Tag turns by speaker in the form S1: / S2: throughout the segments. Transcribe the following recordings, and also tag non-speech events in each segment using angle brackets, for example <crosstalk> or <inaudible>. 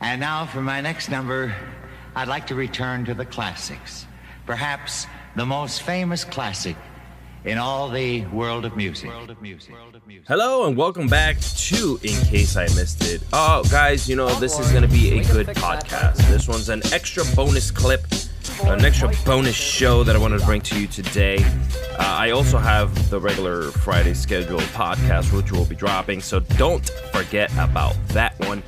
S1: And now for my next number, I'd like to return to the classics. Perhaps the most famous classic in all the world of music. World of music.
S2: Hello and welcome back to In Case I Missed It. Oh, guys, you know, this is going to be a good podcast. This one's an extra bonus clip, an extra bonus show that I wanted to bring to you today. Uh, I also have the regular Friday scheduled podcast, which will be dropping, so don't forget about that one.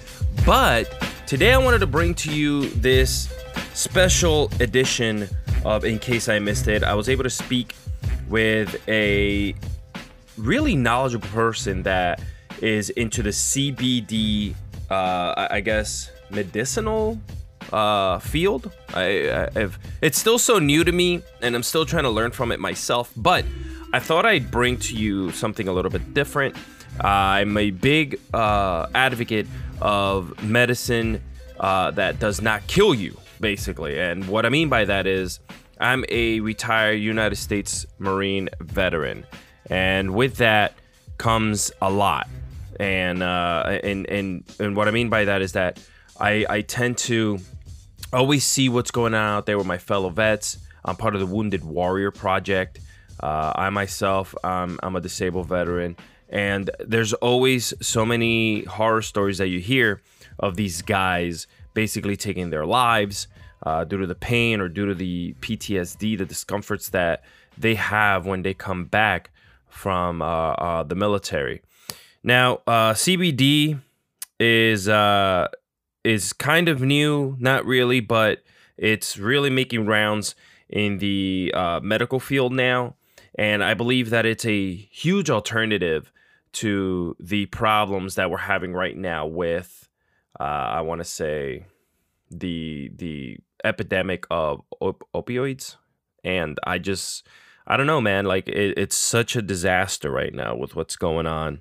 S2: But today I wanted to bring to you this special edition of In Case I Missed It. I was able to speak with a really knowledgeable person that is into the CBD, uh, I guess, medicinal uh, field. I, I've, it's still so new to me, and I'm still trying to learn from it myself. But I thought I'd bring to you something a little bit different. Uh, I'm a big uh, advocate of medicine uh, that does not kill you, basically. And what I mean by that is, I'm a retired United States Marine veteran, and with that comes a lot. And uh, and and and what I mean by that is that I I tend to always see what's going on out there with my fellow vets. I'm part of the Wounded Warrior Project. Uh, I myself, um, I'm a disabled veteran, and there's always so many horror stories that you hear of these guys basically taking their lives uh, due to the pain or due to the PTSD, the discomforts that they have when they come back from uh, uh, the military. Now, uh, CBD is uh, is kind of new, not really, but it's really making rounds in the uh, medical field now, and I believe that it's a huge alternative to the problems that we're having right now with, uh, I want to say, the the epidemic of op- opioids. And i just i don't know man like it, it's such a disaster right now with what's going on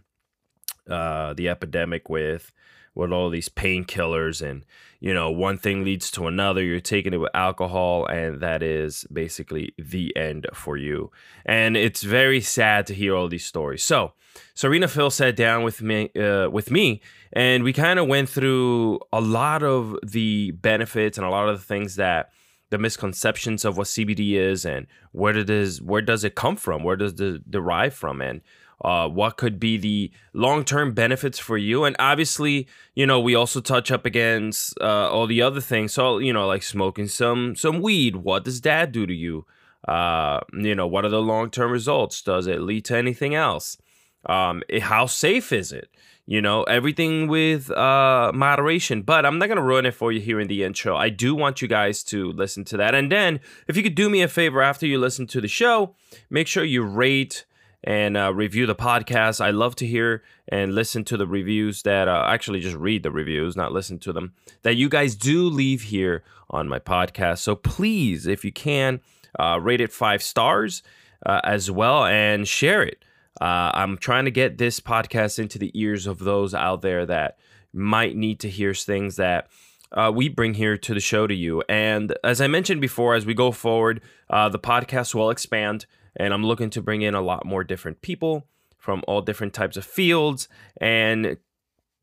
S2: uh the epidemic with with all these painkillers and you know one thing leads to another you're taking it with alcohol and that is basically the end for you. And it's very sad to hear all these stories. So serena phil sat down with me uh, with me and we kind of went through a lot of the benefits and a lot of the things that the misconceptions of what cbd is and where does where does it come from? Where does it derive from? And uh, what could be the long-term benefits for you. And obviously you know we also touch up against uh, all the other things. So you know like smoking some some weed. What does that do to you? Uh, you know what are the long-term results? Does it lead to anything else? Um, it, how safe is it? You know everything with uh moderation. But i'm not gonna ruin it for you here in the intro. I do want you guys to listen to that. And then if you could do me a favor after you listen to the show make sure you rate and uh, review the podcast. I love to hear and listen to the reviews that uh, actually just read the reviews, not listen to them, that you guys do leave here on my podcast. So please, if you can, uh, rate it five stars uh, as well and share it. Uh, I'm trying to get this podcast into the ears of those out there that might need to hear things that. Uh, we bring here to the show to you. And as I mentioned before, as we go forward, the podcast will expand and I'm looking to bring in a lot more different people from all different types of fields and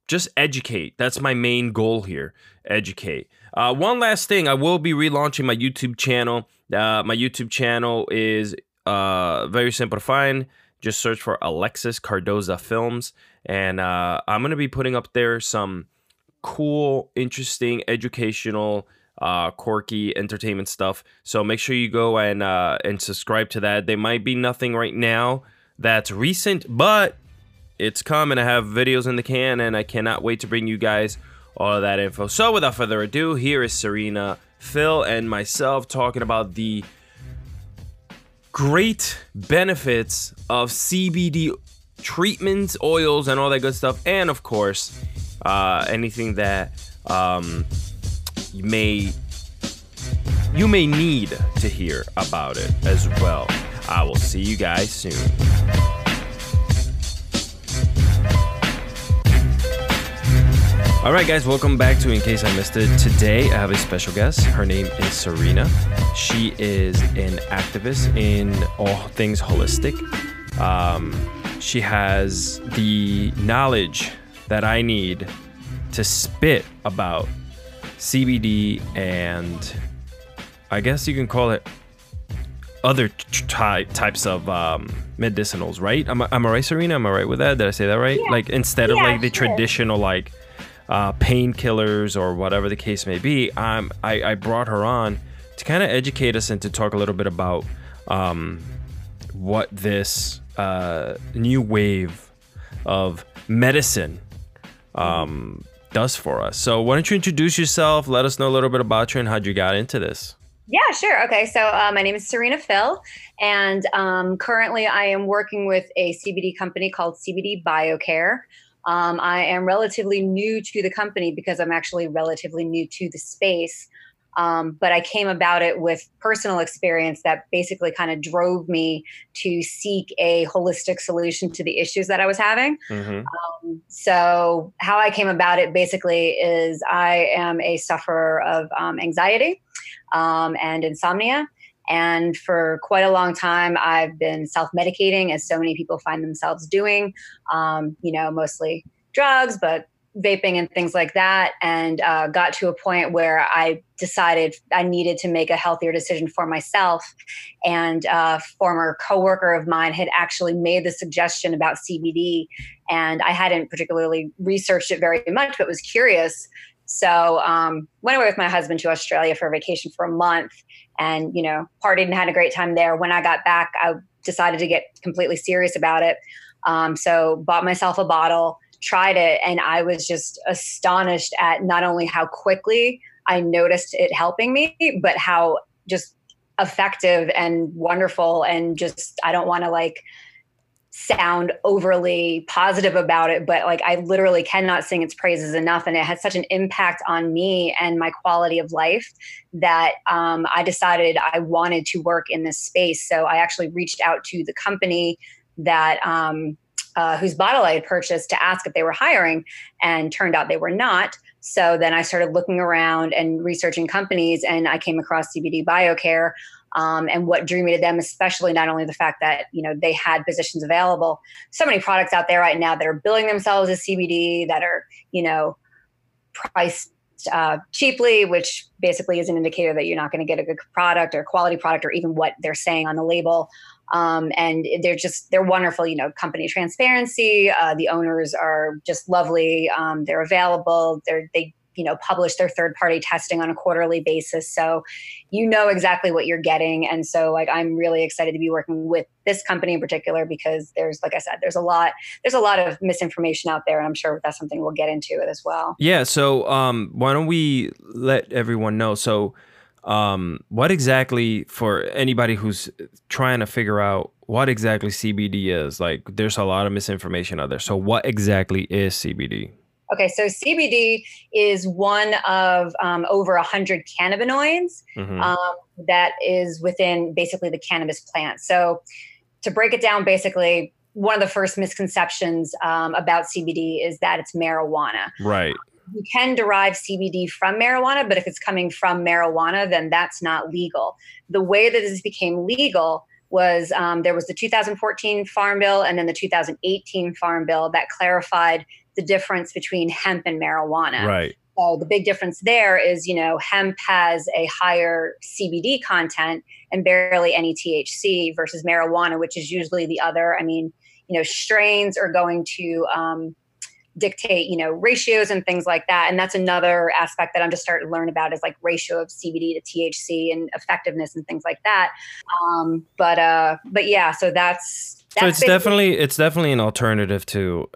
S2: just educate. That's my main goal here. Educate. Uh, one last thing, I will be relaunching my YouTube channel. Uh, my YouTube channel is uh, very simple to find. Just search for Alexis Cardoza Films, and uh, I'm gonna be putting up there some cool, interesting, educational uh, quirky entertainment stuff. So make sure you go and uh, and subscribe to that. There might be nothing right now that's recent, but it's coming. I have videos in the can, and I cannot wait to bring you guys all of that info. So without further ado, here is Serena, Phil, and myself talking about the great benefits of CBD treatments, oils, and all that good stuff, and of course, uh, anything that um, may you may need to hear about it as well. I will see you guys soon. All right, guys, welcome back to In Case I Missed It. Today, I have a special guest. Her name is Serena. She is an activist in all things holistic. Um, she has the knowledge that I need to spit about CBD and I guess you can call it other ty- types of um, medicinals, right? Am I, am I right, Serena? Am I right with that? Did I say that right?
S3: Yeah.
S2: Like instead of like the
S3: sure.
S2: traditional like uh, painkillers or whatever the case may be, um, I, I brought her on to kind of educate us and to talk a little bit about um, what this uh, new wave of medicine um, does for us. So why don't you introduce yourself? Let us know a little bit about you and how'd you got into this.
S3: Yeah, sure. Okay, so uh, my name is Serena Phil, and um, currently I am working with a CBD company called CBD BioCare. Um, I am relatively new to the company because I'm actually relatively new to the space. Um, but I came about it with personal experience that basically kind of drove me to seek a holistic solution to the issues that I was having.
S2: Mm-hmm.
S3: So, how I came about it basically is I am a sufferer of um, anxiety um, and insomnia. And for quite a long time, I've been self medicating, as so many people find themselves doing, um, you know, mostly drugs, but vaping and things like that. And uh, got to a point where I decided I needed to make a healthier decision for myself. And a former coworker of mine had actually made the suggestion about CBD and I hadn't particularly researched it very much, but was curious. So um, went away with my husband to Australia for a vacation for a month, and you know, partied and had a great time there. When I got back, I decided to get completely serious about it. Um, so bought myself a bottle, tried it, and I was just astonished at not only how quickly I noticed it helping me, but how just effective and wonderful and just I don't want to like sound overly positive about it, but like I literally cannot sing its praises enough. And it had such an impact on me and my quality of life that um, I decided I wanted to work in this space. So I actually reached out to the company that. Um, uh, whose bottle I had purchased to ask if they were hiring, and turned out they were not. So then I started looking around and researching companies, and I came across CBD BioCare. Um, and what drew me to them, especially not only the fact that you know they had positions available, so many products out there right now that are billing themselves as CBD that are you know priced uh, cheaply, which basically is an indicator that you're not going to get a good product or quality product or even what they're saying on the label. Um, and they're just they're wonderful. You know, company transparency. Uh, the owners are just lovely. Um, they're available. They're they you know publish their third party testing on a quarterly basis so you know exactly what you're getting and so like i'm really excited to be working with this company in particular because there's like i said there's a lot there's a lot of misinformation out there and i'm sure that's something we'll get into it as well
S2: Yeah. So um, why don't we let everyone know? So um, what exactly for anybody who's trying to figure out what exactly CBD is? Like, there's a lot of misinformation out there. So what exactly is CBD?
S3: okay so cbd is one of um, over 100 cannabinoids
S2: Mhm.
S3: um, that is within basically the cannabis plant. So, to break it down, basically, one of the first misconceptions um, about CBD is that it's marijuana.
S2: right.
S3: You can derive CBD from marijuana, but if it's coming from marijuana, then that's not legal. The way that this became legal was um, there was the 2014 Farm Bill and then the 2018 Farm Bill that clarified the difference between hemp and marijuana.
S2: Right.
S3: So the big difference there is, you know, hemp has a higher CBD content and barely any THC versus marijuana, which is usually the other. I mean, you know, strains are going to um, dictate, you know, ratios and things like that. And that's another aspect that I'm just starting to learn about is like ratio of CBD to THC and effectiveness and things like that. Um, but uh, but yeah, so that's.
S2: So
S3: that's
S2: it's
S3: basically-
S2: definitely it's definitely an alternative to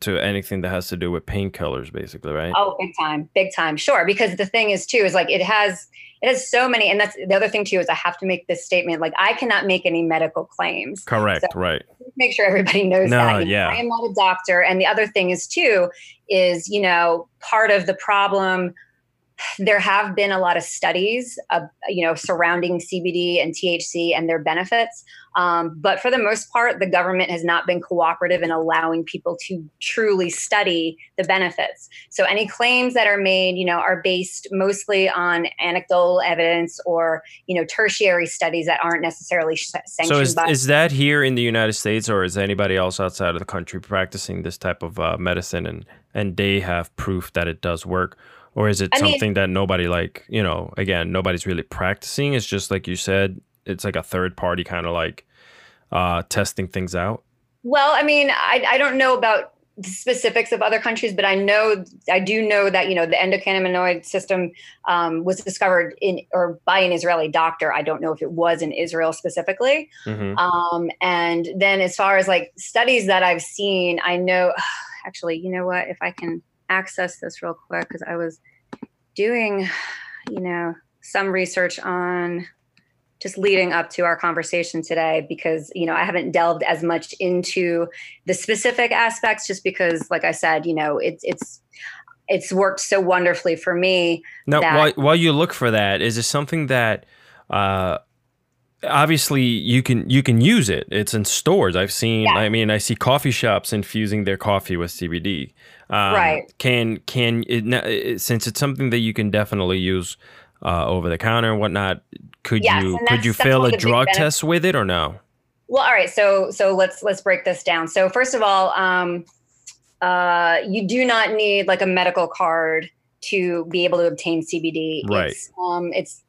S2: to anything that has to do with painkillers, basically, right?
S3: Oh, big time, big time. Sure, because the thing is too is like it has it has so many, and that's the other thing too is I have to make this statement. Like I cannot make any medical claims.
S2: Correct.
S3: So-
S2: right.
S3: Make sure everybody knows
S2: No,
S3: that. You know. I am not a doctor, and the other thing is too is you know part of the problem. There have been a lot of studies, uh, you know, surrounding CBD and THC and their benefits. Um, but for the most part, the government has not been cooperative in allowing people to truly study the benefits. So any claims that are made, you know, are based mostly on anecdotal evidence or you know tertiary studies that aren't necessarily sanctioned
S2: So is
S3: by.
S2: is that here in the United States, or is anybody else outside of the country practicing this type of uh, medicine, and and they have proof that it does work, or is it
S3: I mean-
S2: something that nobody like you know again nobody's really practicing? It's just like you said, it's like a third party kind of like uh, testing things out.
S3: Well, I mean, I, I don't know about the specifics of other countries, but I know I do know that you know the endocannabinoid system um, was discovered in or by an Israeli doctor. I don't know if it was in Israel specifically.
S2: hmm
S3: Um, and then as far as like studies that I've seen, I know <sighs> actually, you know what, if I can access this real quick, because I was doing, you know, some research on just leading up to our conversation today because you know i haven't delved as much into the specific aspects just because like i said you know it's it's it's worked so wonderfully for me
S2: Now,
S3: that-
S2: while while you look for that, is it something that uh, obviously you can you can use it? It's in stores. I've seen.
S3: Yeah.
S2: I mean, I see coffee shops infusing their coffee with CBD. Um,
S3: Right.
S2: Can can it, since it's something that you can definitely use uh, over the counter and whatnot? Could
S3: Yes,
S2: you could you fail a
S3: of the big
S2: drug test with it or no?
S3: Well, all right. So so let's let's break this down. So first of all, um, uh, you do not need like a medical card to be able to obtain CBD.
S2: Right.
S3: It's, um, it's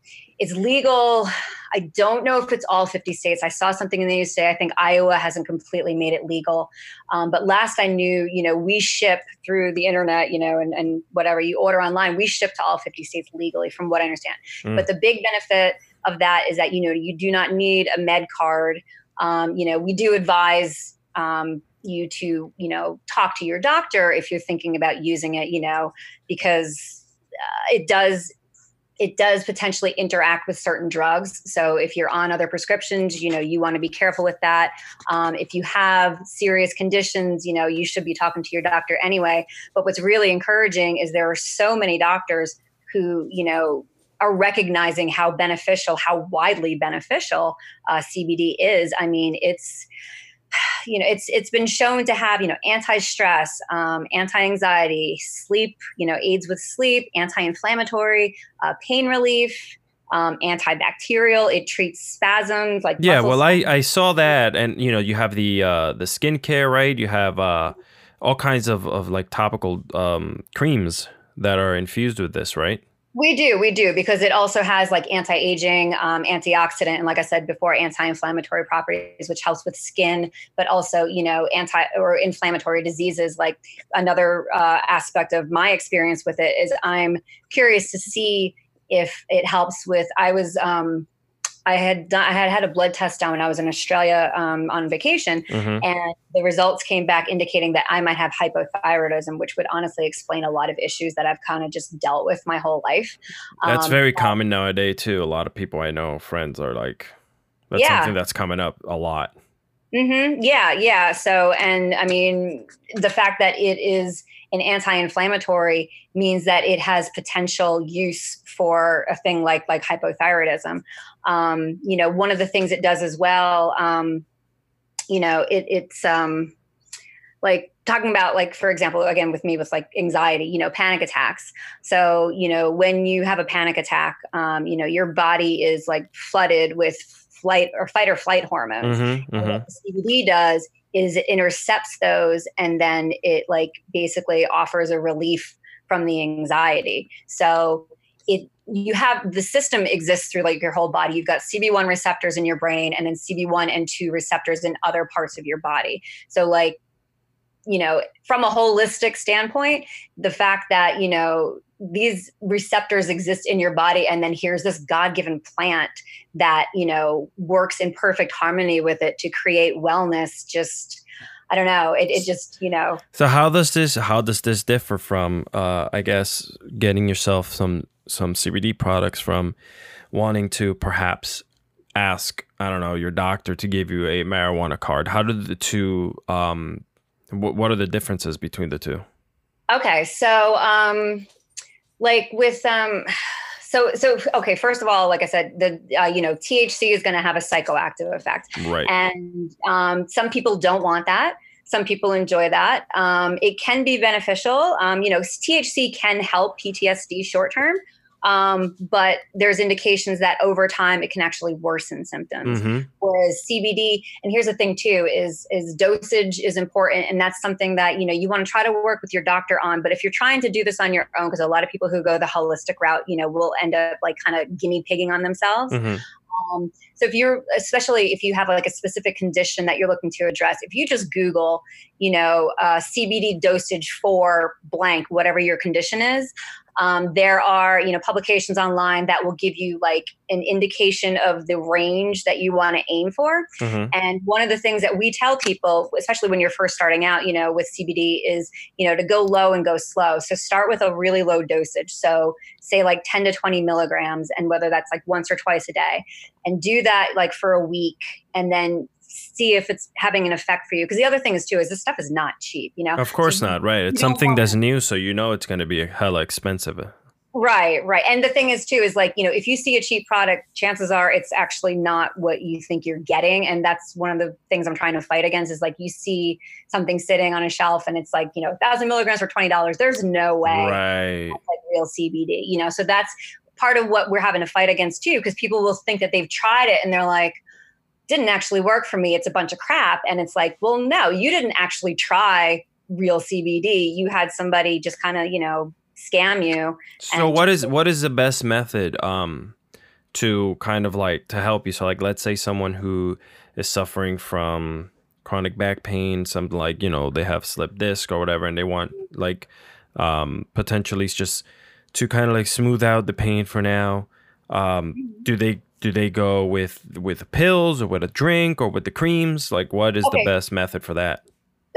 S3: it's legal. I don't know if it's all 50 states. I saw something in the news today. I think Iowa hasn't completely made it legal. Um, but last I knew, you know, we ship through the internet, you know, and, and whatever you order online, we ship to all 50 states legally, from what I understand.
S2: Mm.
S3: But the big benefit of that is that, you know, you do not need a med card. Um, you know, we do advise um, you to, you know, talk to your doctor if you're thinking about using it, you know, because uh, it does it does potentially interact with certain drugs. So if you're on other prescriptions, you know, you want to be careful with that. Um, if you have serious conditions, you know, you should be talking to your doctor anyway. But what's really encouraging is there are so many doctors who, you know, are recognizing how beneficial, how widely beneficial uh, CBD is. I mean, it's <sighs> you know it's it's been shown to have you know anti-stress um, anti-anxiety sleep you know aids with sleep anti-inflammatory uh, pain relief um, antibacterial it treats spasms like
S2: Yeah, well, I. I saw that, and you know, you have the uh, the skincare, right? You have uh, all kinds of, of like topical um, creams that are infused with this, right?
S3: We do, we do, because it also has like anti-aging, um, antioxidant, and like I said before, anti-inflammatory properties, which helps with skin, but also you know anti or inflammatory diseases. Like another uh, aspect of my experience with it is I'm curious to see if it helps with. I was um, I had done, I had had a blood test done when I was in Australia um, on vacation,
S2: hmm
S3: and the results came back indicating that I might have hypothyroidism, which would honestly explain a lot of issues that I've kind of just dealt with my whole life.
S2: That's
S3: Um,
S2: very common nowadays too. A lot of people I know, friends, are like, that's
S3: Yeah.
S2: something that's coming up a lot.
S3: Hmm Yeah, yeah. So, and I mean, the fact that it is an anti-inflammatory means that it has potential use for a thing like like hypothyroidism. Um, you know, one of the things it does as well. Um, you know, it, it's um, like talking about like for example again with me with like anxiety you know panic attacks so you know when you have a panic attack um, you know your body is like flooded with flight or fight or flight hormones
S2: hmm
S3: and
S2: hmm
S3: what CBD does is it intercepts those and then it like basically offers a relief from the anxiety. So it you have the system exists through like your whole body. You've got CB1 receptors in your brain and then CB1 and 2 receptors in other parts of your body. So like you know, from a holistic standpoint, the fact that, you know, these receptors exist in your body and then here's this god-given plant that you know works in perfect harmony with it to create wellness just i don't know it, it just you know
S2: So how does this how does this differ from uh, I guess getting yourself some some CBD products from wanting to perhaps ask I don't know your doctor to give you a marijuana card? How do the two um, what what are the differences between the two?
S3: okay so um like with um so so okay first of all like i said the uh, you know thc is going to have a psychoactive effect.
S2: Right.
S3: and um, some people don't want that. Some people enjoy that. Um, it can be beneficial. Um, you know thc can help ptsd short term Um, but there's indications that over time it can actually worsen symptoms.
S2: Mm-hmm.
S3: Whereas CBD, and here's the thing too, is is dosage is important, and that's something that you know you want to try to work with your doctor on. But if you're trying to do this on your own, because a lot of people who go the holistic route, you know, will end up like kind of guinea pigging on themselves.
S2: Mm-hmm.
S3: Um, so if you're, especially if you have like a specific condition that you're looking to address, if you just Google, you know, uh, CBD dosage for blank, whatever your condition is, um, there are, you know, publications online that will give you like an indication of the range that you want to aim for.
S2: Mm-hmm.
S3: And one of the things that we tell people, especially when you're first starting out, you know, with CBD is, you know, to go low and go slow. So start with a really low dosage. So say like 10 to 20 milligrams, and whether that's like once or twice a day, and do that like for a week, and then see if it's having an effect for you. Because the other thing is too is this stuff is not cheap. You know,
S2: Of course
S3: So you-
S2: not, right? It's something that's new, so you know it's going to be hella expensive.
S3: Right, right. And the thing is too is like, you know, if you see a cheap product, chances are it's actually not what you think you're getting. And that's one of the things I'm trying to fight against is like you see something sitting on a shelf and it's like, you know, a thousand milligrams for twenty dollars. There's no way
S2: Right.
S3: that's like real CBD, you know. So that's part of what we're having to fight against too, because people will think that they've tried it and they're like, didn't actually work for me. It's a bunch of crap. And it's like, well, no, you didn't actually try real CBD. You had somebody just kind of, you know, scam you.
S2: So what is what is the best method um to kind of like to help you? So like let's say someone who is suffering from chronic back pain, something like, you know, they have slip disc or whatever and they want like um potentially just to kind of like smooth out the pain for now. Um do they do they go with with pills or with a drink or with the creams? Like what is
S3: Okay.
S2: the best method for that?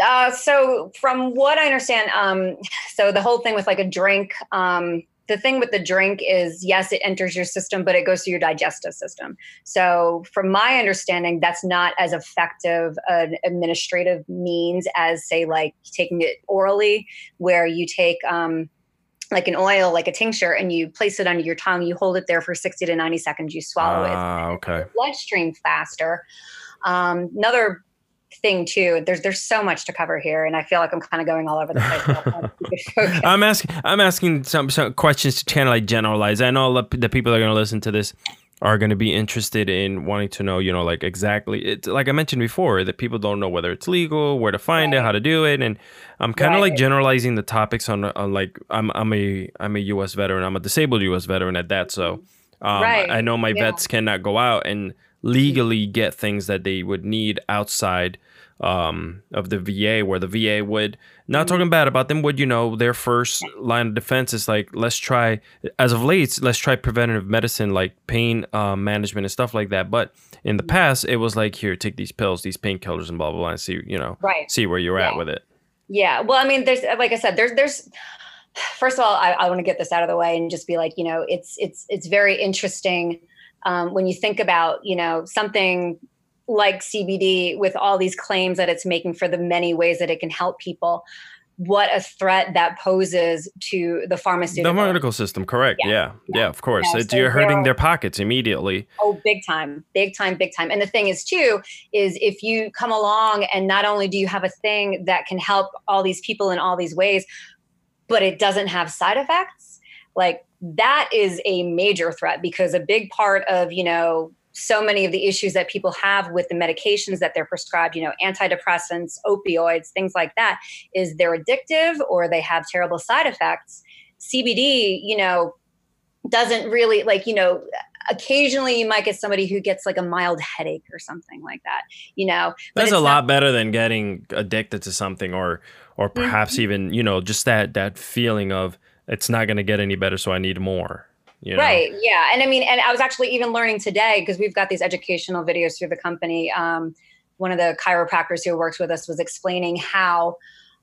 S3: Uh, so from what I understand, um, so the whole thing with like a drink, um, the thing with the drink is yes, it enters your system, but it goes through your digestive system. So from my understanding, that's not as effective an administrative means as say like taking it orally, where you take um, like an oil, like a tincture, and you place it under your tongue. You hold it there for sixty to ninety seconds. You swallow it
S2: Ah, okay.
S3: bloodstream faster. Um, another thing too, there's there's so much to cover here, and I feel like I'm kind of going all over the place. so I'll try to keep it focused.
S2: I'm asking I'm asking some, some questions to kind of like generalize. I know the the people that are going to listen to this are going to be interested in wanting to know, you know, like exactly it like I mentioned before that people don't know whether it's legal, where to find it, how to do it, and I'm kind of like generalizing the topics on, on like I'm I'm a I'm a US veteran, I'm a disabled US veteran at that, so um,
S3: Right.
S2: I know my
S3: Yeah.
S2: vets cannot go out and legally get things that they would need outside um, of the VA, where the VA would not talking bad about them, would you know their first line of defense is like let's try as of late let's try preventative medicine like pain um, management and stuff like that. But in the past, it was like here take these pills, these painkillers, and blah blah blah, and see you know
S3: Right.
S2: see where you're at with it.
S3: Yeah. Well, I mean, there's like I said, there's there's first of all, I, I want to get this out of the way and just be like, you know, it's it's it's very interesting um, when you think about you know something like CBD with all these claims that it's making for the many ways that it can help people. What a threat that poses to the pharmaceutical, The
S2: medical system, correct? Yeah,
S3: Yeah.
S2: yeah, of course.
S3: Yeah,
S2: It's-
S3: so
S2: you're hurting their pockets immediately.
S3: Oh, big time, big time, big time. And the thing is, too, is if you come along and not only do you have a thing that can help all these people in all these ways, but it doesn't have side effects, like that is a major threat because a big part of, you know, so many of the issues that people have with the medications that they're prescribed, you know, antidepressants, opioids, things like that, is they're addictive or they have terrible side effects. CBD, you know, doesn't really like, you know, occasionally you might get somebody who gets like a mild headache or something like that, you know.
S2: That's a
S3: it's
S2: lot
S3: not-
S2: better than getting addicted to something or or perhaps
S3: Mm-hmm.
S2: even, you know, just that that feeling of it's not going to get any better so I need more. You know?
S3: Right. Yeah. And I mean, and I was actually even learning today because we've got these educational videos through the company. Um, one of the chiropractors who works with us was explaining how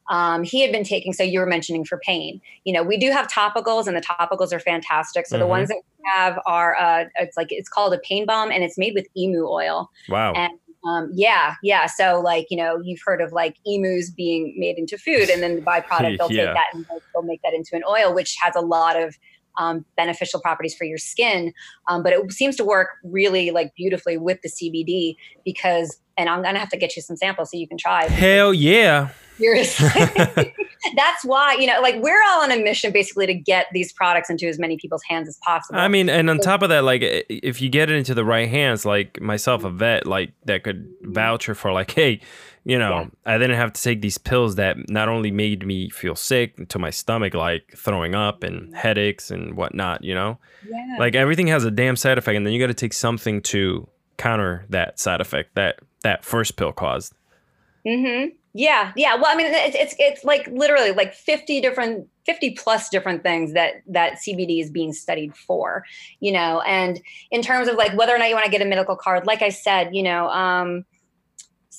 S3: um, he had been taking. So you were mentioning for pain. You know, we do have topicals, and the topicals are fantastic. So the
S2: Mhm.
S3: ones that we have are uh, it's like it's called a pain bomb, and it's made with emu oil.
S2: Wow.
S3: And um, yeah, yeah. So like you know, you've heard of like emus being made into food, and then the byproduct <laughs> they'll
S2: Yeah.
S3: take that and they'll, they'll make that into an oil, which has a lot of um, beneficial properties for your skin. Um, but it seems to work really like beautifully with the CBD because, and I'm gonna have to get you some samples so you can try.
S2: Hell yeah.
S3: Seriously. <laughs> <laughs> that's why you know like we're all on a mission basically to get these products into as many people's hands as possible
S2: I mean, and on top of that, like if you get it into the right hands, like myself, a vet, like that could vouch for, like, hey, you know,
S3: Yeah.
S2: I didn't have to take these pills that not only made me feel sick to my stomach, like throwing up and headaches and whatnot. You know,
S3: yeah.
S2: like everything has a damn side effect, and then you got to take something to counter that side effect that that first pill caused.
S3: hmm Yeah, yeah. Well, I mean, it's it's it's like literally like fifty different, fifty plus different things that that CBD is being studied for. You know, and in terms of like whether or not you want to get a medical card, like I said, you know, um,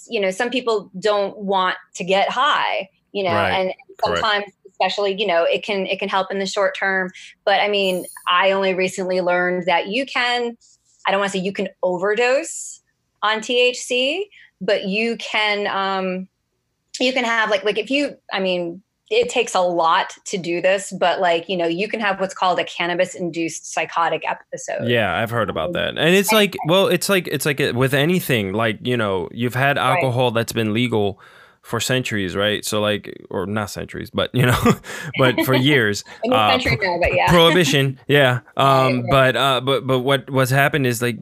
S3: you know, some people don't want to get high. You know,
S2: Right.
S3: and
S2: Correct.
S3: sometimes especially you know it can it can help in the short term but i mean i only recently learned that you can i don't want to say you can overdose on thc but you can um you can have like like if you i mean it takes a lot to do this but like you know you can have what's called a cannabis induced psychotic episode
S2: Yeah, I've heard about that. And it's like, well, it's like it's like with anything, like, you know, you've had
S3: Right.
S2: alcohol that's been legal for centuries, right? So like or not centuries, but you know, <laughs> but for years. <laughs> uh,
S3: country no but yeah
S2: Prohibition, <laughs> yeah. Um
S3: Right,
S2: but uh but but what what's happened is like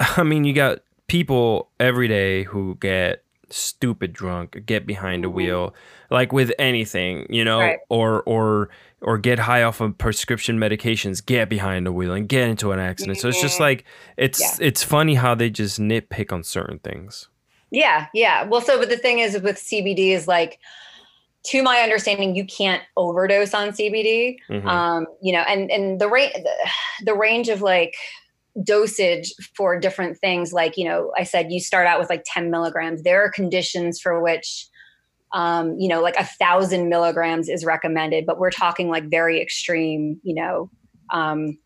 S2: I mean, you got people every day who get stupid drunk, get behind the wheel, like with anything, you know,
S3: Mm-hmm. Right.
S2: or or or get high off of prescription medications, get behind the wheel and get into an accident. So it's just
S3: Mhm.
S2: like it's
S3: Yeah.
S2: it's funny how they just nitpick on certain things.
S3: Yeah, yeah. Well, so but the thing is with CBD is like, to my understanding, you can't overdose on CBD.
S2: Mhm.
S3: Um, you know, and and the rate the, the range of like dosage for different things, like you know, I said you start out with like ten milligrams. There are conditions for which. Um, you know, like a thousand milligrams is recommended, but we're talking like very extreme, you know, um,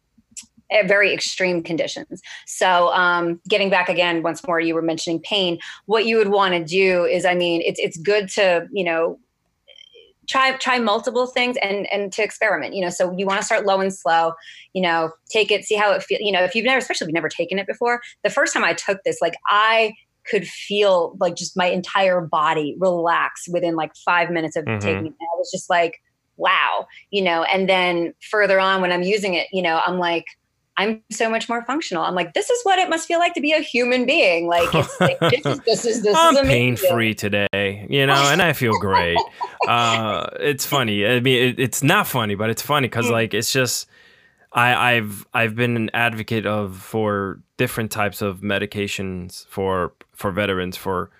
S3: very extreme conditions. So, um, getting back again, once more, you were mentioning pain. What you would want to do is, I mean, it's it's good to you know try try multiple things and and to experiment. You know, so you want to start low and slow. You know, take it, see how it feels. You know, if you've never, especially if you've never taken it before, the first time I took this, like I could feel like just my entire body relax within like five minutes of
S2: Mhm.
S3: taking it. I was just like, wow, you know. And then further on, when I'm using it, you know, I'm like. I'm so much more functional. I'm like, this is what it must feel like to be a human being. Like, it's, like <laughs> this is this is this
S2: I'm pain free today, you know, and I feel great. <laughs> uh, it's funny. I mean, it, it's not funny, but it's funny because
S3: Mm.
S2: like it's just I, I've I've been an advocate of for different types of medications for for veterans for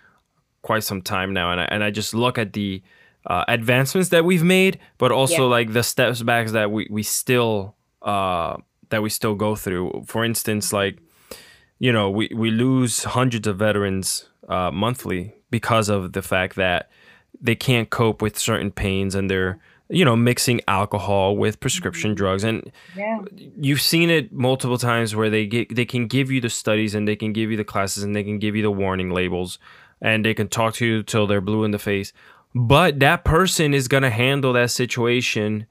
S2: quite some time now, and I, and I just look at the uh, advancements that we've made, but also
S3: Yeah.
S2: like the steps back that we we still uh, that we still go through. For instance, like you know, we, we lose hundreds of veterans uh, monthly because of the fact that they can't cope with certain pains and they're, you know, mixing alcohol with prescription drugs. And
S3: Yeah.
S2: you've seen it multiple times where they get they can give you the studies and they can give you the classes and they can give you the warning labels and they can talk to you till they're blue in the face. But that person is gonna handle that situation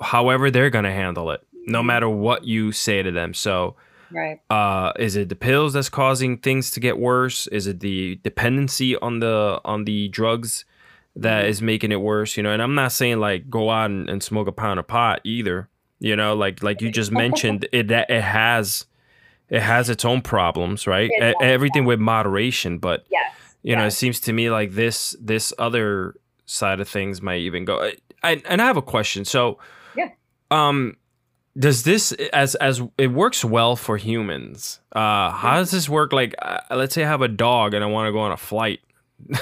S2: however they're gonna handle it, no matter what you say to them. So
S3: Right.
S2: uh is it the pills that's causing things to get worse is it the dependency on the on the drugs that is making it worse you know and i'm not saying like go out and, and smoke a pound of pot either you know like like you just mentioned <laughs> it that it has it has its own problems right
S3: It does,
S2: everything with moderation but
S3: Yes.
S2: you know it seems to me like this this other side of things might even go I, and i have a question so
S3: Yeah.
S2: um does this as as it works well for humans uh how does this work like uh, let's say i have a dog and i want to go on a flight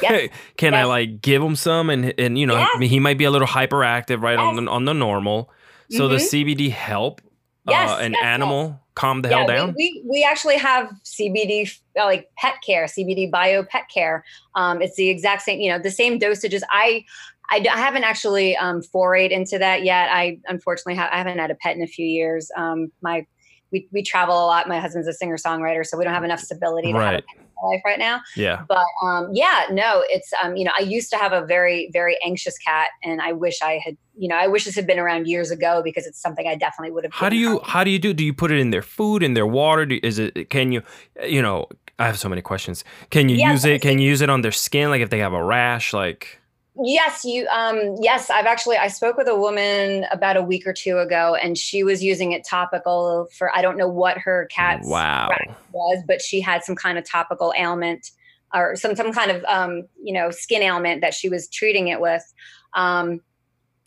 S3: Yes. <laughs>
S2: can i like give him some and and you know
S3: Yes.
S2: he might be a little hyperactive right on the on the normal so the cbd help
S3: Yes,
S2: uh, an
S3: yes, yes.
S2: animal calm the
S3: yeah,
S2: hell down
S3: We, we we actually have CBD uh, like pet care, CBD bio pet care. Um, it's the exact same, you know, the same dosages. I I, I haven't actually um, forayed into that yet. I unfortunately ha- I haven't had a pet in a few years. Um, my we, we travel a lot. My husband's a singer songwriter, so we don't have enough stability to have a
S2: Right.
S3: pet in life right now.
S2: yeah
S3: But um, yeah, no, it's um, you know, I used to have a very, very anxious cat, and I wish I had, you know, I wish this had been around years ago because it's something I definitely would have.
S2: How do you
S3: up.
S2: how do you do? Do you put it in their food, in their water? Do, is it can you you know? I have so many questions. Can you
S3: Yeah,
S2: use it? Can you use it on their skin? Like if they have a rash, like
S3: Yes, you. Um, yes, I've actually I spoke with a woman about a week or two ago, and she was using it topical for I don't know what her cat's
S2: wow
S3: was, but she had some kind of topical ailment or some some kind of um, you know skin ailment that she was treating it with. Um,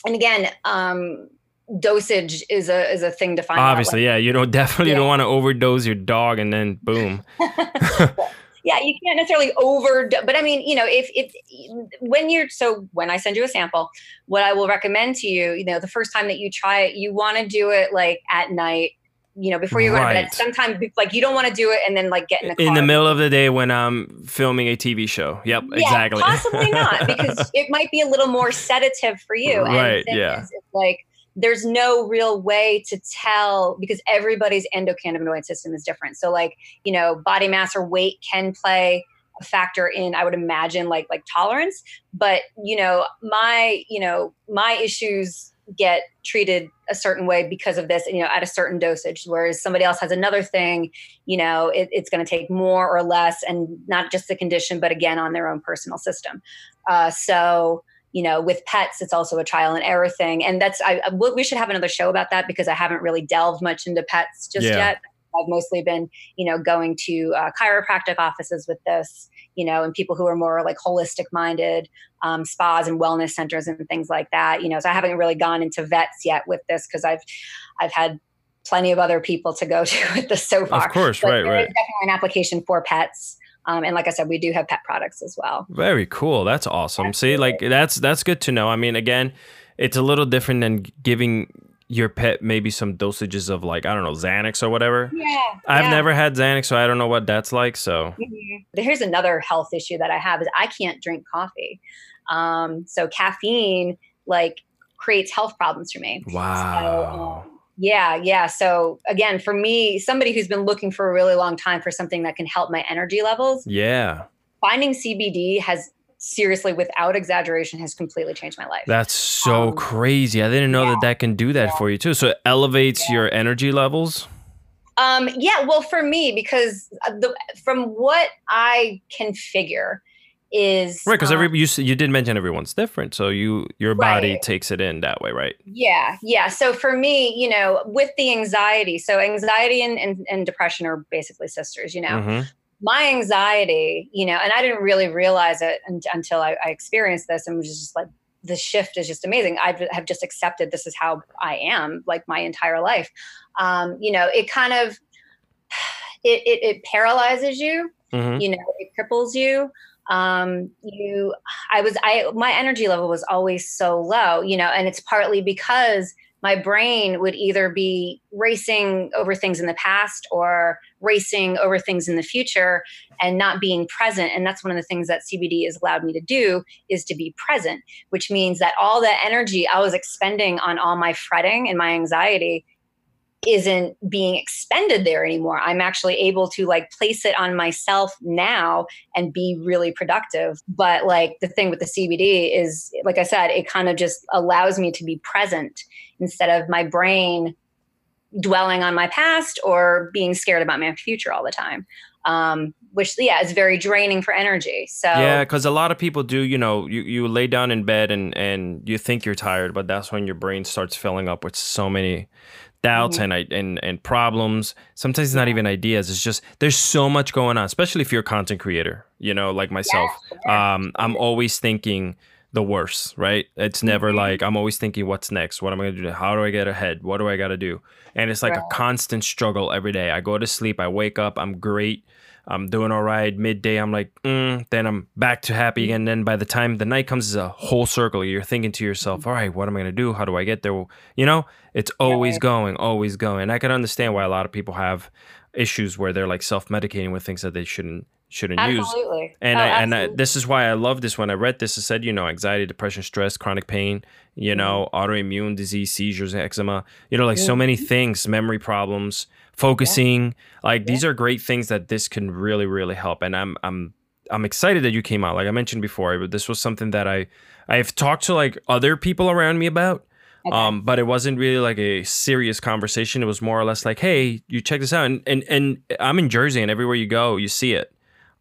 S3: and again, um, dosage is a is a thing to find.
S2: Obviously, out, like, yeah, you don't definitely yeah. don't want to overdose your dog and then boom. <laughs> <laughs>
S3: yeah, you can't necessarily over, but I mean, you know, if if when you're so when I send you a sample, what I will recommend to you, you know, the first time that you try it, you want to do it like at night you know, before you go right. to bed. Sometimes, like, you don't want to do it and then like get in the car.
S2: in the middle of the day when I'm filming a TV show. Yep,
S3: yeah,
S2: exactly.
S3: possibly not because <laughs> it might be a little more sedative for you.
S2: Right. yeah.
S3: Is, it's like there's no real way to tell because everybody's endocannabinoid system is different. So like, you know, body mass or weight can play a factor in I would imagine like like tolerance, but you know, my, you know, my issues get treated a certain way because of this you know at a certain dosage whereas somebody else has another thing you know it, it's going to take more or less and not just the condition but again on their own personal system uh, so you know with pets it's also a trial and error thing. And that's I, we should have another show about that because i haven't really delved much into pets just yeah. yet. I've mostly been you know going to uh, chiropractic offices with this you know and people who are more like holistic minded um, spas and wellness centers and things like that you know. So i haven't really gone into vets yet with this because i've i've had plenty of other people to go <laughs> to with this so far.
S2: of course. But right right.
S3: definitely an application for pets um, and like I said, we do have pet products as well.
S2: Very cool. That's awesome. Absolutely. See, like that's that's good to know. I mean, again, it's a little different than giving your pet maybe some dosages of like I don't know Xanax or whatever.
S3: Yeah.
S2: I've
S3: yeah.
S2: never had Xanax, so I don't know what that's like. So
S3: mm-hmm. here's another health issue that I have is I can't drink coffee. Um, so caffeine like creates health problems for me.
S2: Wow.
S3: So, um, yeah, yeah. So again, for me, somebody who's been looking for a really long time for something that can help my energy levels.
S2: Yeah.
S3: Finding CBD has seriously without exaggeration has completely changed my life.
S2: That's so um, crazy. I didn't know yeah, that that can do that yeah. for you too. So it elevates yeah. your energy levels?
S3: Um yeah, well for me because the from what I can figure is
S2: right because every um, you you did mention everyone's different so you your body right. takes it in that way right
S3: yeah yeah so for me you know with the anxiety so anxiety and, and, and depression are basically sisters you know mm-hmm. my anxiety you know and i didn't really realize it until I, I experienced this and was just like the shift is just amazing i have just accepted this is how i am like my entire life um, you know it kind of <sighs> it, it, it paralyzes you mm-hmm. you know it cripples you um you i was i my energy level was always so low you know and it's partly because my brain would either be racing over things in the past or racing over things in the future and not being present. And that's one of the things that cbd has allowed me to do is to be present which means that all the energy i was expending on all my fretting and my anxiety isn't being expended there anymore. I'm actually able to like place it on myself now and be really productive. But like the thing with the CBD is, like I said, it kind of just allows me to be present instead of my brain dwelling on my past or being scared about my future all the time. Um, which yeah is very draining for energy so
S2: yeah because a lot of people do you know you, you lay down in bed and and you think you're tired but that's when your brain starts filling up with so many doubts mm-hmm. and and and problems. Sometimes it's not even ideas. It's just there's so much going on, especially if you're a content creator. You know, like myself. Um, I'm always thinking the worst, right? It's never mm-hmm. like I'm always thinking what's next. What am I gonna do? How do I get ahead? What do I gotta do? And it's like right. a constant struggle every day. I go to sleep, I wake up, I'm great. I'm doing all right. Midday, I'm like, mm, then I'm back to happy again. And then by the time the night comes, it's a whole circle. You're thinking to yourself, mm-hmm. all right, what am I going to do? How do I get there? You know, it's always yeah. going, always going. And I can understand why a lot of people have issues where they're like self medicating with things that they shouldn't shouldn't
S3: absolutely.
S2: use. And oh, I, and I, this is why I love this. When I read this, it said, you know, anxiety, depression, stress, chronic pain, you know, mm-hmm. autoimmune disease, seizures, eczema, you know, like mm-hmm. so many things, memory problems, focusing. Yeah. Like yeah. these are great things that this can really, really help. And I'm I'm I'm excited that you came out. Like I mentioned before, but this was something that I I've talked to like other people around me about. Okay. Um, but it wasn't really like a serious conversation. It was more or less like, "Hey, you check this out." And and and I'm in Jersey, and everywhere you go, you see it.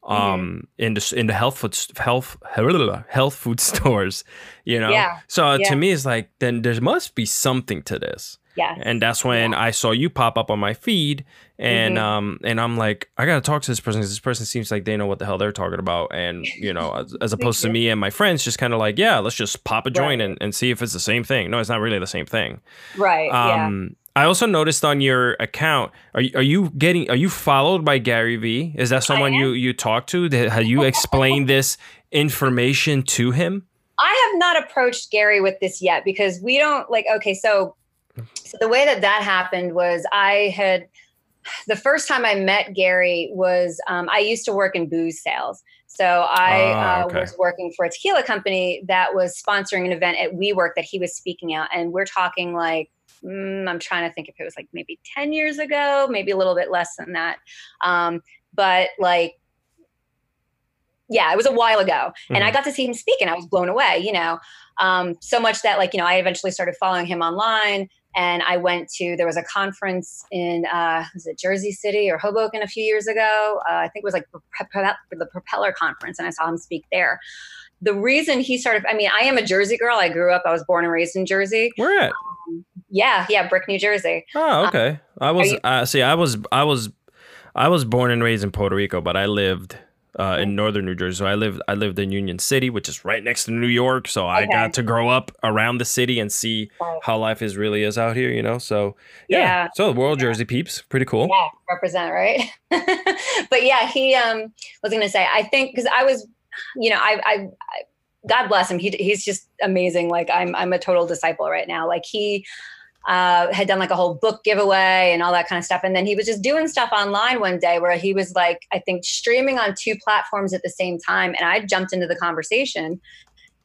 S2: um in the in the health food health <laughs> health food <laughs> stores you know
S3: Yeah,
S2: so
S3: yeah.
S2: to me it's like then there must be something to this
S3: Yes.
S2: and that's when I saw you pop up on my feed, and
S3: Mhm.
S2: um, and I'm like, I gotta talk to this person because this person seems like they know what the hell they're talking about, and you know, as, as <laughs> opposed to me and my friends just kind of like, yeah, let's just pop a joint
S3: Right.
S2: and, and see if it's the same thing. No, it's not really the same thing.
S3: right. yeah.
S2: Um, I also noticed on your account, are you, are you getting are you followed by Gary Vee? Is that someone you you talk to? That- Have you explained this information to him?
S3: I have not approached Gary with this yet because we don't like okay so so the way that that happened was I had the first time I met Gary was um, I used to work in booze sales. So I
S2: Ah,
S3: uh,
S2: okay.
S3: was working for a tequila company that was sponsoring an event at WeWork that he was speaking at, and we're talking like mm, I'm trying to think if it was like maybe ten years ago, maybe a little bit less than that, um, but like yeah, it was a while ago, and I got to see him speak, and I was blown away. You know, um, so much that like you know I eventually started following him online, and I went to there was a conference in uh, was it Jersey City or Hoboken a few years ago. Uh, I think it was like the Propeller Conference, and I saw him speak there. The reason he started, I mean, I am a Jersey girl. I grew up, I was born and raised in Jersey.
S2: Where at?
S3: Yeah, yeah, Brick, New Jersey.
S2: Oh, okay. I was
S3: you-
S2: uh, see, I was I was I was born and raised in Puerto Rico, but I lived uh, in northern New Jersey. So I lived I lived in Union City, which is right next to New York. So I
S3: Okay.
S2: got to grow up around the city and see how life is really is out here. You know, so yeah.
S3: Yeah.
S2: So the World Jersey peeps, pretty cool.
S3: Yeah, represent, right? <laughs> but yeah, he um was gonna say, I think because I was, you know, I, I, I God bless him. He, he's just amazing. Like I'm, I'm a total disciple right now. Like he uh, had done like a whole book giveaway and all that kind of stuff. And then he was just doing stuff online one day where he was like, I think streaming on two platforms at the same time. And I jumped into the conversation.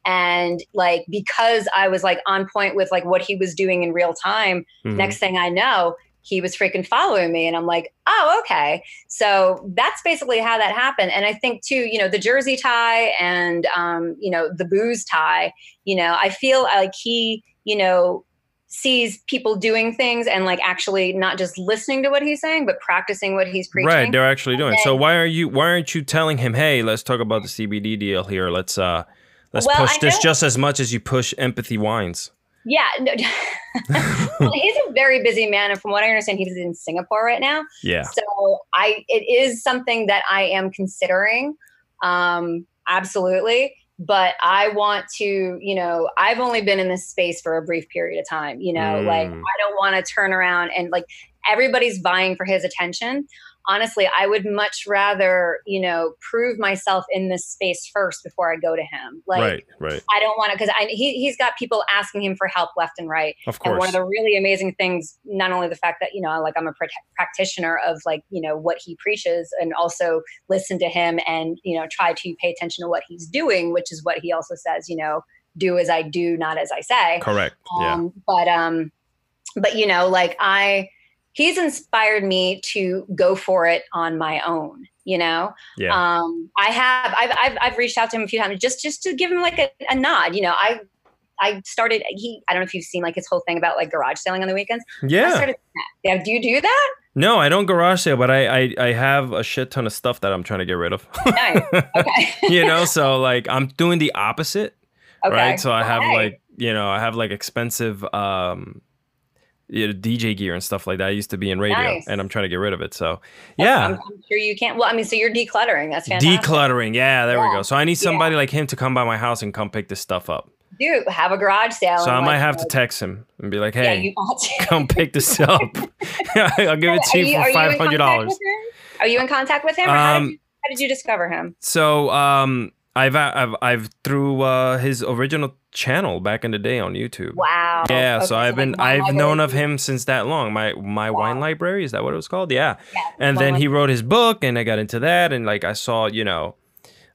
S3: And like, because I was like on point with like what he was doing in real time,
S2: Mhm.
S3: next thing I know, he was freaking following me. And I'm like, oh, okay. So that's basically how that happened. And I think too, you know, the jersey tie and, um, you know, the booze tie, you know, I feel like he, you know, sees people doing things and like actually not just listening to what he's saying, but practicing what he's preaching.
S2: Right, they're actually doing. it. So why are you why aren't you telling him, hey, let's talk about the CBD deal here. Let's uh let's
S3: Well,
S2: push
S3: I
S2: this
S3: know-
S2: just as much as you push empathy wines.
S3: Yeah. No, <laughs> well, he's a very busy man. And from what I understand, he's in Singapore right now.
S2: Yeah.
S3: So I, it is something that I am considering. Um, absolutely. But I want to, you know, I've only been in this space for a brief period of time, you know, like
S2: Mm.
S3: I don't want to turn around and like everybody's vying for his attention. Honestly, I would much rather, you know, prove myself in this space first before I go to him. Like,
S2: right, right.
S3: I don't want to, because he, he's got people asking him for help left and right.
S2: Of course.
S3: And one of the really amazing things, not only the fact that, you know, like I'm a pr- practitioner of like, you know, what he preaches and also listen to him and, you know, try to pay attention to what he's doing, which is what he also says, you know, do as I do, not as I say.
S2: Correct. Um, Yeah.
S3: Um, but, um, but, you know, like I, he's inspired me to go for it on my own, you know?
S2: Yeah.
S3: Um, I have, I've, I've, I've reached out to him a few times just, just to give him like a, a nod, you know, I, I started, he, I don't know if you've seen like his whole thing about like garage selling on the weekends. I
S2: yeah.
S3: started, yeah. Do you do that?
S2: No, I don't garage sale, but I, I I have a shit ton of stuff that I'm trying to get rid of.
S3: Nice. <laughs> Okay. <laughs>
S2: you know, so like I'm doing the opposite,
S3: okay.
S2: right? So I have
S3: Okay.
S2: like you know I have like expensive um you know, DJ gear and stuff like that. I used to be in radio,
S3: Nice.
S2: and I'm trying to get rid of it. So
S3: I'm,
S2: yeah,
S3: I'm sure you can't. Well, I mean, so you're decluttering. That's fantastic.
S2: decluttering. Yeah, there we go. So I need
S3: Yeah.
S2: somebody like him to come by my house and come pick this stuff up.
S3: Dude, have a garage sale.
S2: So I might have
S3: you
S2: to text him and be like,
S3: Yeah,
S2: "Hey,
S3: you to. <laughs>
S2: come pick this <laughs> up. <laughs> I'll give it to
S3: Are
S2: you for five hundred dollars."
S3: Are you in contact with him? Or how, did
S2: Um,
S3: you, how did you discover him?
S2: So um, I've I've I've through uh, his original channel back in the day on YouTube.
S3: Wow.
S2: Yeah,
S3: Okay,
S2: so I've been I've known of him since that long. My my
S3: Wow.
S2: wine library is that what it was called? Yeah.
S3: Yeah,
S2: And then he wrote his book, and I got into that, and like I saw, you know,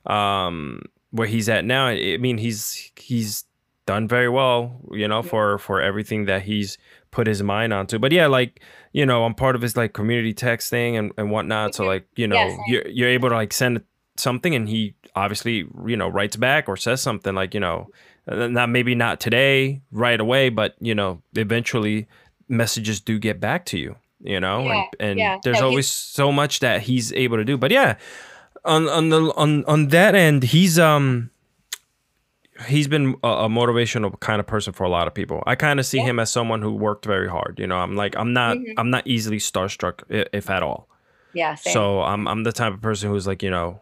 S2: um, where he's at now. I mean, he's he's done very well, you know, for for everything that he's put his mind onto. But yeah, like you know, I'm part of his like community text thing and and whatnot. So
S3: Mhm.
S2: like you know,
S3: Yeah, same.
S2: you're you're able to like send something, and he obviously you know writes back or says something like you know, uh, not maybe not today right away, but you know, eventually messages do get back to you. You know,
S3: Yeah,
S2: and and
S3: yeah.
S2: there's
S3: No,
S2: always so much that he's able to do. But yeah, on on the on on that end, he's um he's been a, a motivational kind of person for a lot of people. I kind of see
S3: Yeah.
S2: him as someone who worked very hard. You know, I'm like I'm not
S3: Mhm.
S2: I'm not easily starstruck i- if at all.
S3: Yeah. Same.
S2: So I'm I'm the type of person who's like you know,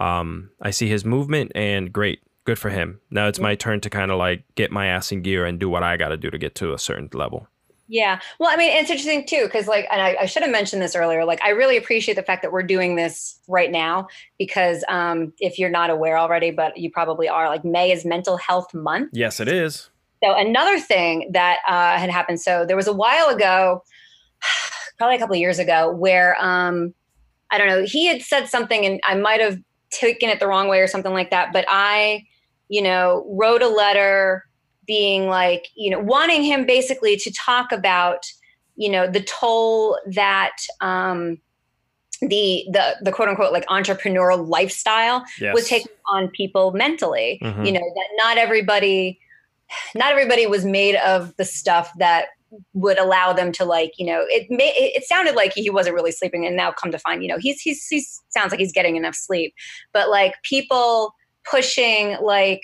S2: um, I see his movement and great, good for him. Now it's my turn to kind of like get my ass in gear and do what I got to do to get to a certain level.
S3: Yeah. Well, I mean, it's interesting too, because like, and I, I should have mentioned this earlier. Like, I really appreciate the fact that we're doing this right now because um, if you're not aware already, but you probably are, like, May is Mental Health Month.
S2: Yes, it is.
S3: So another thing that uh, had happened. So there was a while ago, <sighs> probably a couple of years ago, where um, I don't know. He had said something, and I might have taken it the wrong way or something like that. But I, you know, wrote a letter being like, you know, wanting him basically to talk about, you know, the toll that um, the the the quote unquote like entrepreneurial lifestyle
S2: Yes.
S3: was taking on people mentally.
S2: Mhm.
S3: You know that not everybody, not everybody was made of the stuff that would allow them to like you know it may it, sounded like he wasn't really sleeping and now come to find you know he's he's he sounds like he's getting enough sleep. But like people pushing like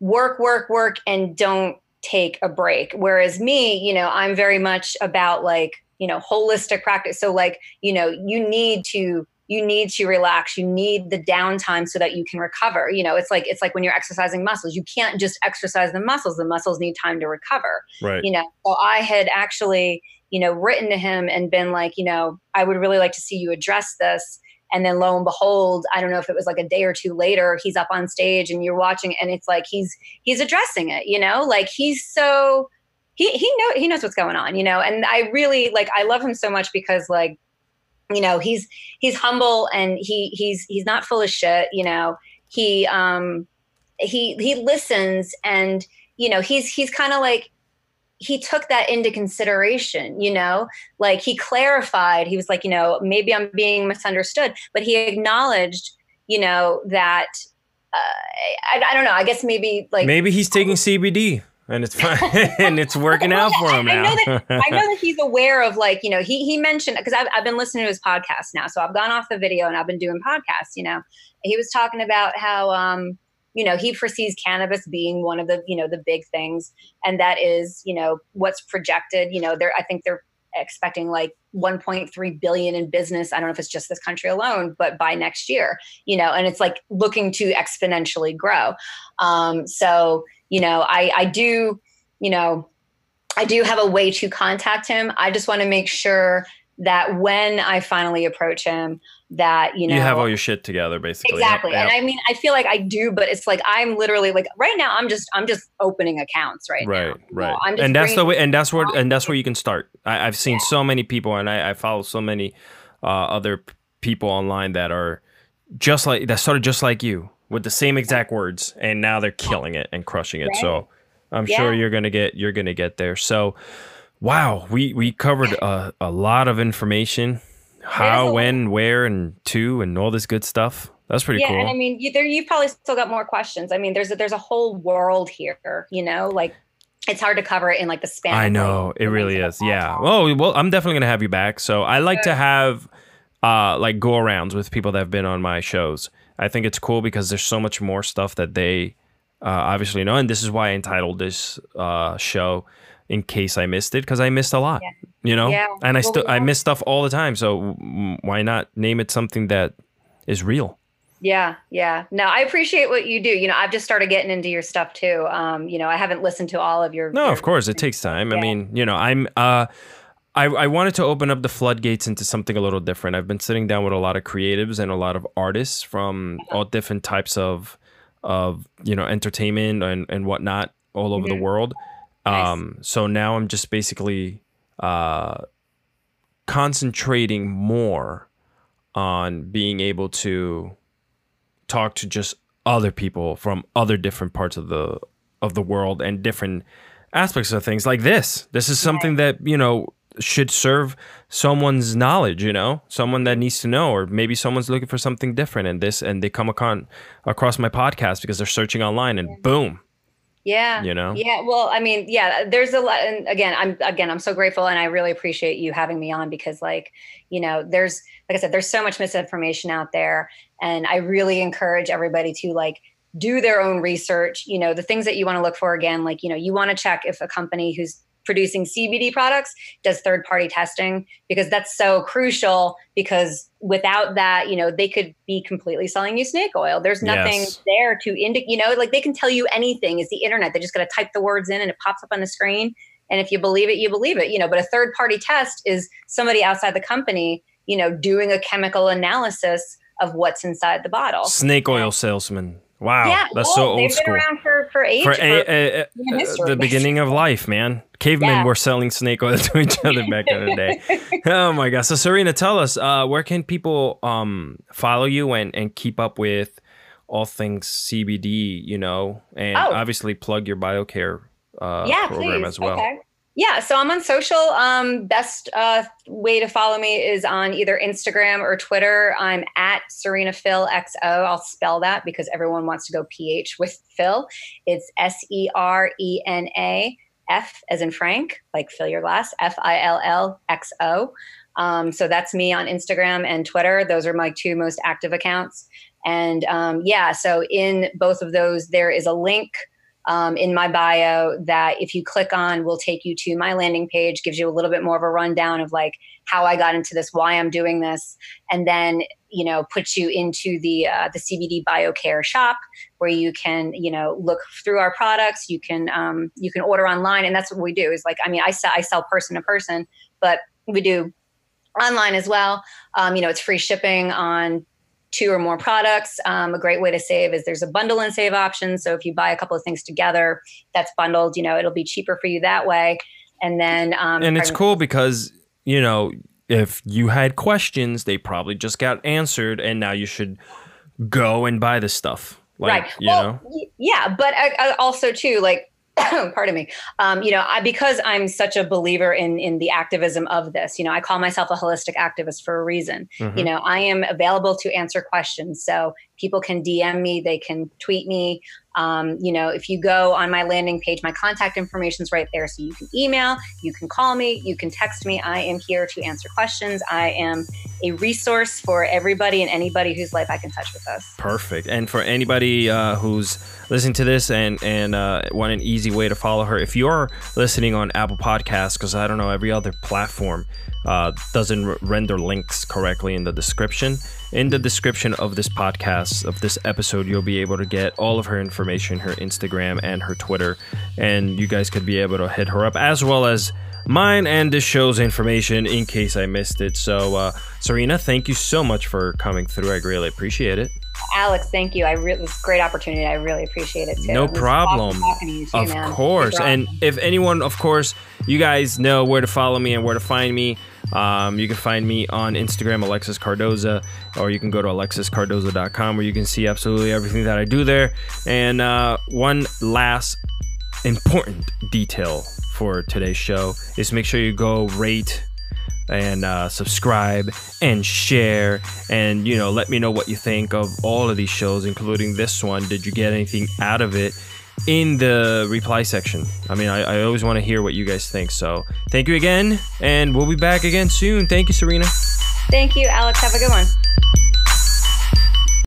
S3: work work work and don't take a break. Whereas me you know i'm very much about like you know holistic practice. So like you know you need to you need to relax. You need the downtime so that you can recover. You know it's like it's like when you're exercising muscles you can't just exercise the muscles. The muscles need time to recover.
S2: Right.
S3: you know so i had actually you know written to him and been like you know i would really like to see you address this. And then lo and behold i don't know if it was like a day or two later he's up on stage and you're watching and it's like he's he's addressing it you know? Like he's so he he know he knows what's going on you know? And i really like i love him so much because like you know he's he's humble and he he's he's not full of shit you know. He um he he listens and you know he's he's kind of like he took that into consideration you know. Like he clarified he was like you know maybe i'm being misunderstood but he acknowledged you know that uh, I, I don't know i guess maybe like
S2: Maybe he's taking CBD and it's fine <laughs> and it's <laughs> working out for him
S3: I
S2: now.
S3: know that I know <laughs> that he's aware of like you know he he mentioned because I've I've been listening to his podcast now, so I've gone off the video and I've been doing podcasts. You know, he was talking about how um you know he foresees cannabis being one of the you know the big things, and that is you know what's projected. You know, they're I think they're expecting like 1.3 billion in business. I don't know if it's just this country alone, but by next year, you know, and it's like looking to exponentially grow. Um, so you know, I I do you know I do have a way to contact him. I just want to make sure that when I finally approach him, that you know
S2: you have all your shit together, basically.
S3: Exactly.
S2: yep.
S3: And I mean, I feel like I do, but it's like I'm literally like right now. I'm just I'm just opening accounts right, now.
S2: right
S3: You know,
S2: right
S3: I'm
S2: and that's the way and that's where and that's where you can start I, i've seen so many people and i, I follow so many uh, other people online that are just like that started just like you with the same exact words and now they're killing it and crushing it so i'm sure you're gonna get you're gonna get there so wow we we covered a, a lot of information how when where and to and all this good stuff that's pretty
S3: yeah,
S2: cool Yeah,
S3: and I mean, you, there you've probably still got more questions. I mean, there's a, there's a whole world here. You know, like it's hard to cover it in like the span.
S2: I know
S3: like,
S2: it really is. Yeah. Oh well, I'm definitely gonna have you back. So I like to have uh like go arounds with people that have been on my shows. I think it's cool because there's so much more stuff that they uh, obviously know, and this is why I entitled this uh show in case I missed it because I missed a lot.
S3: Yeah.
S2: You know,
S3: Yeah.
S2: and I
S3: Well,
S2: still I miss stuff all the time. So why not name it something that is real?
S3: Yeah, yeah. No, I appreciate what you do. You know, I've just started getting into your stuff too. Um, you know, I haven't listened to all of your.
S2: No,
S3: your-
S2: of course it <laughs> takes time. I mean, you know, I'm uh I, I wanted to open up the floodgates into something a little different. I've been sitting down with a lot of creatives and a lot of artists from
S3: Uh-huh.
S2: all different types of of you know entertainment and, and whatnot all over the
S3: Mhm. Nice.
S2: Um, so now I'm just basically uh, concentrating more on being able to talk to just other people from other different parts of the of the world and different aspects of things like this. This is something that, you know, should serve someone's knowledge, you know, someone that needs to know, or maybe someone's looking for something different and this and they come across my podcast because they're searching online and boom,
S3: Yeah.
S2: You know?
S3: Yeah. Well, I mean, yeah, there's a lot. And again, I'm, again, I'm so grateful and I really appreciate you having me on because, like, you know, there's, like I said, there's so much misinformation out there. And I really encourage everybody to, like, do their own research. You know, the things that you want to look for again, like, you know, you want to check if a company who's producing CBD products does third party testing because that's so crucial because without that, you know, they could be completely selling you snake oil. There's nothing
S2: Yes.
S3: there to indicate, you know, like they can tell you anything. It's the internet. They just got to type the words in and it pops up on the screen. And if you believe it, you believe it, you know, but a third party test is somebody outside the company, you know, doing a chemical analysis of what's inside the bottle.
S2: Snake oil salesman. Wow.
S3: yeah,
S2: That's
S3: well,
S2: so old
S3: they've
S2: school.
S3: been around for, for age.
S2: For
S3: for-
S2: a, a- a- uh, the beginning of life, man. Cavemen
S3: Yeah.
S2: were selling snake oil <laughs> to each other back in the day. <laughs> Oh my gosh. So Serena, tell us, uh, where can people um, follow you and, and keep up with all things CBD, you know, and
S3: Oh.
S2: obviously plug your biocare uh,
S3: yeah,
S2: program
S3: please.
S2: as well.
S3: Okay. Yeah, so I'm on social. Um, best uh, way to follow me is on either Instagram or Twitter. I'm at Serena Fill XO. I'll spell that because everyone wants to go PH with Phil. It's S E R E N A F as in Frank, like fill your glass, F I L L X O. Um, so that's me on Instagram and Twitter. Those are my two most active accounts. And um, yeah, so in both of those, there is a link um, in my bio that if you click on will take you to my landing page gives you a little bit more of a rundown of like how i got into this why i'm doing this and then you know puts you into the uh, the cbd biocare shop where you can you know look through our products. You can um, you can order online and that's what we do is like i mean i sell i sell person to person but we do online as well. Um, you know it's free shipping on two or more products. Um, a great way to save is there's a bundle and save option. So if you buy a couple of things together, that's bundled. You know, it'll be cheaper for you that way. And then, um,
S2: and it's cool because you know if you had questions they probably just got answered and now you should go and buy the stuff like
S3: right.
S2: you
S3: well,
S2: know
S3: yeah, but I, I also too like. <coughs> pardon me. Um, you know I, because i'm such a believer in in the activism of this you know i call myself a holistic activist for a reason.
S2: Mhm.
S3: you know i am available to answer questions. So people can dm me they can tweet me um, you know if you go on my landing page my contact information is right there so you can email you can call me you can text me i am here to answer questions i am a resource for everybody and anybody whose life i can touch with us
S2: Perfect. And for anybody uh, who's listening to this and and uh, want an easy way to follow her, if you're listening on Apple Podcasts, because I don't know every other platform uh, doesn't r- render links correctly in the description. In the description of this podcast of this episode, you'll be able to get all of her information, her Instagram and her Twitter, and you guys could be able to hit her up as well as mine and this show's information in case I missed it. So, uh, Serena, thank you so much for coming through. I really appreciate it.
S3: Alex, thank you. I really, it's a great opportunity. I really appreciate it too.
S2: No
S3: It
S2: problem.
S3: awesome to you
S2: Of
S3: man.
S2: course. And if anyone, of course, you guys know where to follow me and where to find me. Um, you can find me on Instagram, Alexis Cardoza, or you can go to alexiscardoza.com where you can see absolutely everything that I do there. And uh, one last important detail for today's show is make sure you go rate and uh, subscribe and share and you know let me know what you think of all of these shows including this one did you get anything out of it in the reply section i mean i, I always want to hear what you guys think so thank you again and we'll be back again soon thank you serena
S3: Thank you, Alex. Have a good one.